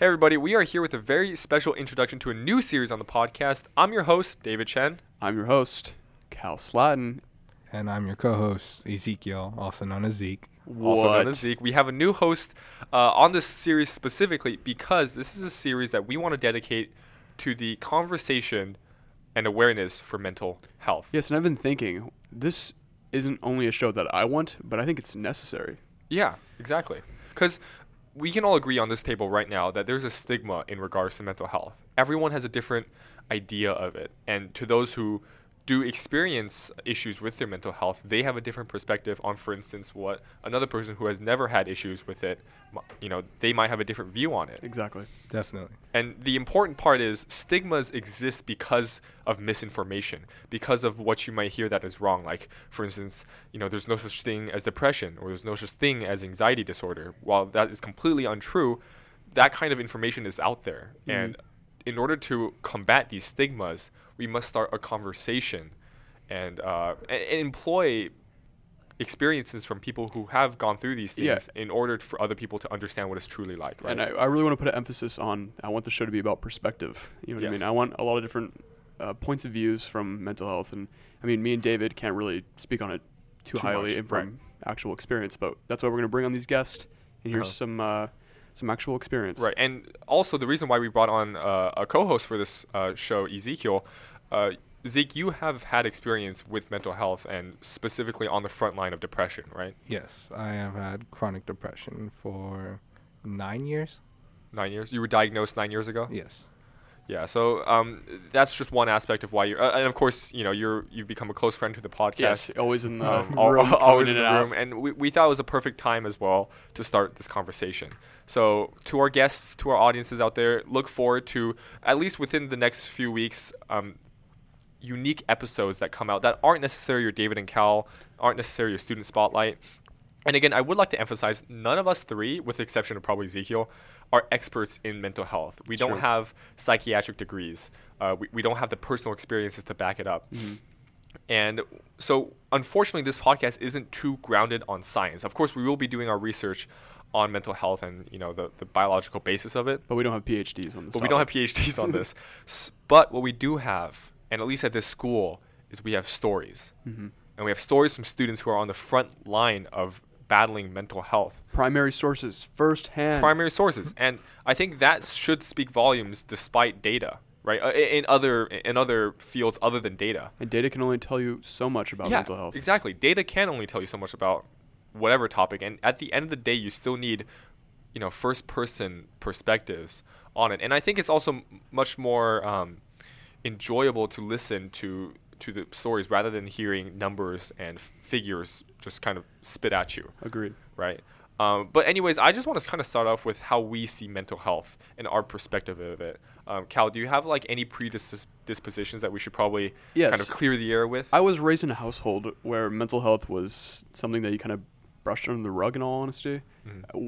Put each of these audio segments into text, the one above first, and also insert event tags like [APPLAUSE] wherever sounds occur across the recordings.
Hey, everybody, we are here with a very special introduction to a new series on the podcast. I'm your host, David Chen. I'm your host, Cal Slatton. And I'm your co-host Ezekiel, also known as Zeke. Also known as Zeke. We have a new host uh, on this series specifically because this is a series that we want to dedicate to the conversation and awareness for mental health. Yes, and I've been thinking this isn't only a show that I want, but I think it's necessary. Yeah, exactly. Because we can all agree on this table right now that there's a stigma in regards to mental health. Everyone has a different idea of it. And to those who do experience issues with their mental health, they have a different perspective on, for instance, what another person who has never had issues with it, you know, they might have a different view on it. Exactly. Definitely. And the important part is stigmas exist because of misinformation, because of what you might hear that is wrong. Like, for instance, you know, there's no such thing as depression or there's no such thing as anxiety disorder. While that is completely untrue, that kind of information is out there. Mm-hmm. And in order to combat these stigmas, we must start a conversation and, uh, and, and employ experiences from people who have gone through these Yeah. things in order for other people to understand what it's truly like. Right? And I, I really want to put an emphasis on I want the show to be about perspective. You know what I mean? I want a lot of different uh, points of views from mental health. And I mean, me and David can't really speak on it too, Too highly much, from actual experience, but that's why we're going to bring on these guests. And here's Uh-huh. some uh, some actual experience. Right, and also the reason why we brought on uh, a co-host for this uh, show, Ezekiel, uh, Zeke, you have had experience with mental health and specifically on the front line of depression, right? Yes, I have had chronic depression for nine years. Nine years. You were diagnosed nine years ago. Yes. Yeah. So um, that's just one aspect of why you're, uh, and of course, you know, you're you've become a close friend to the podcast. Yes, always in the um, [LAUGHS] room, [LAUGHS] always in in the room, out. and we, we thought it was a perfect time as well to start this conversation. So, to our guests, to our audiences out there, look forward to at least within the next few weeks, um, unique episodes that come out that aren't necessarily your David and Cal, aren't necessarily your student spotlight. And again, I would like to emphasize none of us three, with the exception of probably Ezekiel, are experts in mental health. We don't True. have psychiatric degrees. Uh, we, we don't have the personal experiences to back it up. Mhm. And so, unfortunately, this podcast isn't too grounded on science. Of course, we will be doing our research on mental health and you know the, the biological basis of it. But we don't have PhDs on this. But we don't have. PhDs on [LAUGHS] this. S- but what we do have, and at least at this school, is we have stories. Mhm. And we have stories from students who are on the front line of battling mental health. Primary sources, firsthand. Primary sources. And I think that should speak volumes despite data, right? Uh, in other in other fields other than data. And data can only tell you so much about yeah, mental health. Exactly. Data can only tell you so much about whatever topic, and at the end of the day, you still need, you know, first-person perspectives on it. And I think it's also m- much more um, enjoyable to listen to to the stories rather than hearing numbers and f- figures just kind of spit at you, Agreed. right? Um, but anyways, I just want to kind of start off with how we see mental health and our perspective of it. Um, Cal, do you have like any predispositions that we should probably kind of clear the air with? I was raised in a household where mental health was something that you kind of brushed under the rug. In all honesty,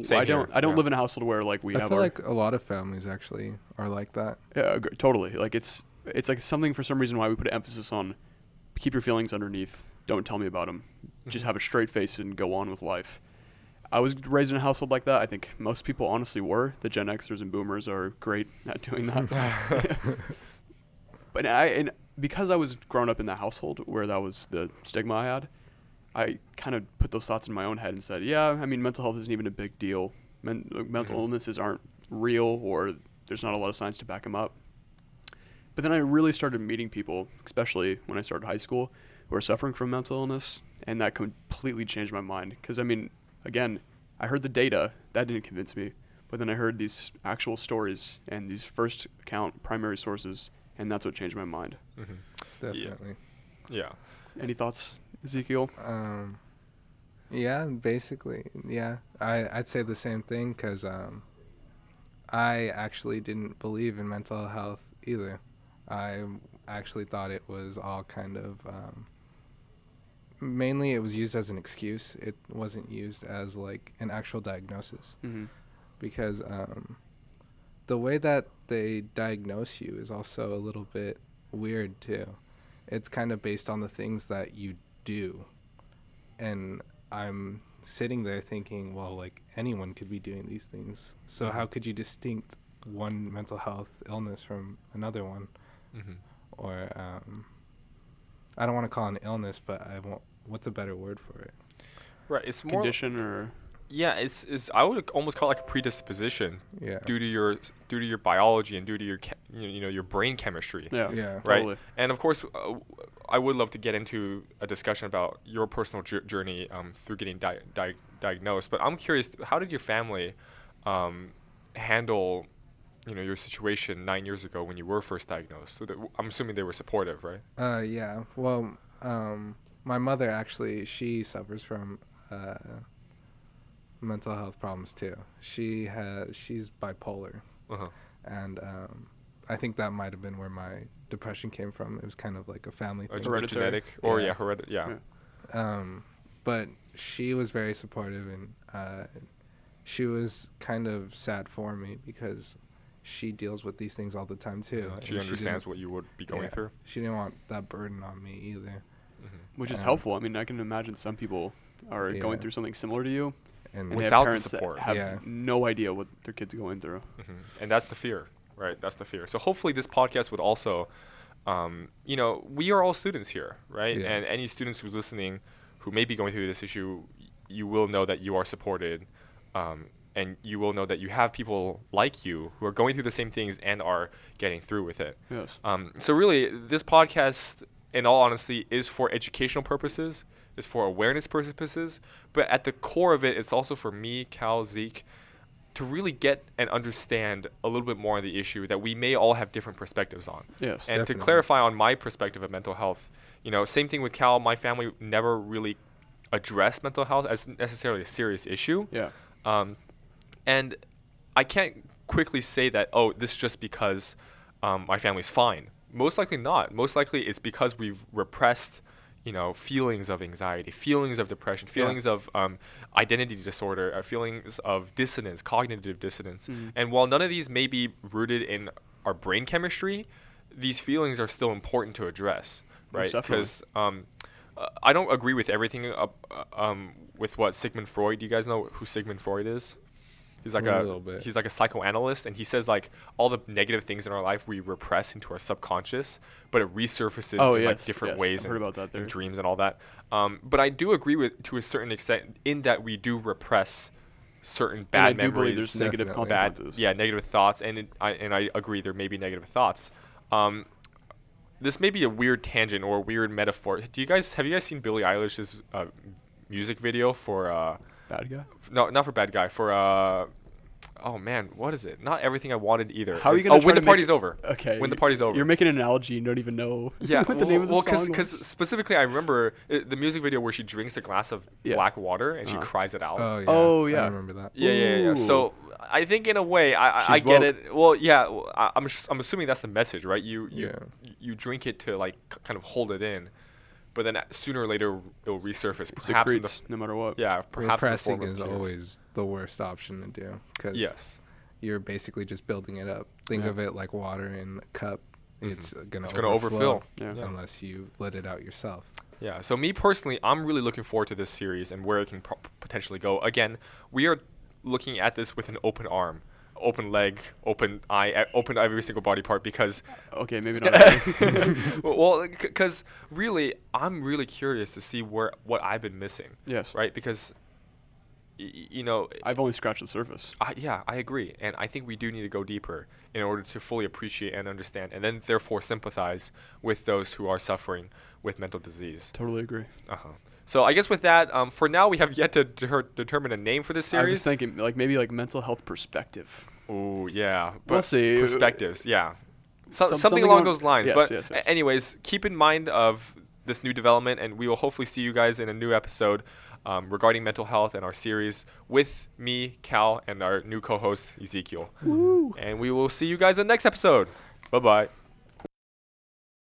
Same I don't. here, I don't yeah. live in a household where like we I have feel our. like a lot of families actually are like that. yeah, ag- totally. Like it's it's like something for some reason why we put emphasis on keep your feelings underneath. Don't tell me about them. Just Mhm. have a straight face and go on with life. I was raised in a household like that. I think most people honestly were. The Gen Xers and Boomers are great at doing that. [LAUGHS] [LAUGHS] but I and because I was grown up in that household where that was the stigma I had, I kind of put those thoughts in my own head and said, "Yeah, I mean, mental health isn't even a big deal. Men- mental Mhm. illnesses aren't real, or there's not a lot of science to back them up." But then I really started meeting people, especially when I started high school, who are suffering from mental illness, and that completely changed my mind. Because I mean, again, I heard the data that didn't convince me, but then I heard these actual stories and these first account primary sources, and that's what changed my mind. Mhm. Definitely. Yeah. Any thoughts, Ezekiel? Um, yeah, basically, yeah. I I'd say the same thing because um, I actually didn't believe in mental health either. I actually thought it was all kind of um, mainly it was used as an excuse. It wasn't used as like an actual diagnosis Mm-hmm. because um, the way that they diagnose you is also a little bit weird too. It's kind of based on the things that you do, and I'm sitting there thinking, well, like anyone could be doing these things. So how could you distinct one mental health illness from another one, Mm-hmm. or um, I don't want to call it an illness, but I won't. What's a better word for it? Right. It's more. Condition or Yeah. It's. It's. I would almost call it like a predisposition Yeah. due to your due to your biology and due to your che- you know, your brain chemistry. yeah, Yeah. Right. totally. And of course, uh, I would love to get into a discussion about your personal jour- journey um, through getting di- di- diagnosed. But I'm curious, how did your family um, handle, you know, your situation nine years ago when you were first diagnosed? I'm assuming they were supportive, right? Uh, yeah. Well, um, my mother actually she suffers from uh, mental health problems too. She has she's bipolar, Uh-huh. and um, I think that might have been where my depression came from. It was kind of like a family thing. Hereditary. genetic, or Yeah. yeah, heredit- yeah. Yeah. Um, but she was very supportive, and uh, she was kind of sad for me because she deals with these things all the time too. Uh, and she understands didn't- what you would be going yeah, through. She didn't want that burden on me either. hmm which is Um, helpful. I mean, I can imagine some people are going through something similar to you, And and they Without have parents support. have Yeah. no idea what their kids going through. hmm And that's the fear, right? That's the fear. So hopefully this podcast would also, um, you know, we are all students here, right? Yeah. And any students who's listening who may be going through this issue, you will know that you are supported, um, and you will know that you have people like you who are going through the same things and are getting through with it. Yes. Um, so really, this podcast, in all honesty, is for educational purposes, is for awareness purposes, but at the core of it, it's also for me, Cal, Zeke, to really get and understand a little bit more on the issue that we may all have different perspectives on. Yes. And Definitely. to clarify on my perspective of mental health, you know, same thing with Cal. My family never really addressed mental health as necessarily a serious issue. yeah. Um, and I can't quickly say that, oh, this is just because um, my family's fine. Most likely not. Most likely it's because we've repressed, you know, feelings of anxiety, feelings of depression, Yeah. feelings of um, identity disorder, uh, feelings of dissonance, cognitive dissonance. Mhm. And while none of these may be rooted in our brain chemistry, these feelings are still important to address, right? Because um, uh, I don't agree with everything uh, um, with what Sigmund Freud. Do you guys know who Sigmund Freud is? He's like A a, he's like a psychoanalyst, and he says like all the negative things in our life we repress into our subconscious, but it resurfaces Oh, in like different yes, ways I've heard about that in there. dreams and all that. Um, but I do agree with to a certain extent in that we do repress certain And bad I do memories there's negative bad, consequences. yeah, negative thoughts, and it, I and I agree there may be negative thoughts. Um, this may be a weird tangent or a weird metaphor. Do you guys have you guys seen Billie Eilish's uh, music video for uh, Bad guy. no not for bad guy for uh, oh man what is it? Not everything I wanted either. How are you gonna Oh, when the party's it- over. Okay. When the party's over. You're making an analogy. You don't even know [LAUGHS] Yeah, what the name of the well, song because specifically I remember uh, the music video where she drinks a glass of Yeah. black water and she Uh-huh. cries it out. Oh yeah. Oh, I yeah. remember that. Yeah, yeah, yeah. Ooh. So I think in a way, I, I, I get woke. it. Well, yeah, w- I, am I'm assuming that's the message, right? You you Yeah. you drink it to like k- kind of hold it in, but then sooner or later it'll resurface. It Perhaps in the no matter what. yeah, perhaps in the Repressing is tears. always the worst option to do because yes. you're basically just building it up. Think Yeah. of it like water in a cup. Mhm. It's gonna It's gonna overflow overfill. Yeah. Yeah. unless you let it out yourself. Yeah. So me personally, I'm really looking forward to this series and where it can pro- potentially go. Again, we are looking at this with an open arm, open leg, open eye, open every single body part because Okay, maybe not. [LAUGHS] well, because really, I'm really curious to see where what I've been missing, yes. right? Because, y- you know, I've only scratched the surface. I, yeah, I agree, and I think we do need to go deeper in order to fully appreciate and understand, and then therefore sympathize with those who are suffering with mental disease. Totally agree. Uh huh. So I guess with that, um, for now we have yet to deter- determine a name for this series. I was series. thinking, like maybe like mental health perspective. Oh yeah. We'll see. Perspectives, yeah. So, Some- something, something along on- those lines. yes, but yes, yes. anyways, keep in mind of this new development, and we will hopefully see you guys in a new episode um, regarding mental health and our series with me, Cal, and our new co-host Ezekiel. Woo. And we will see you guys in the next episode. Bye bye.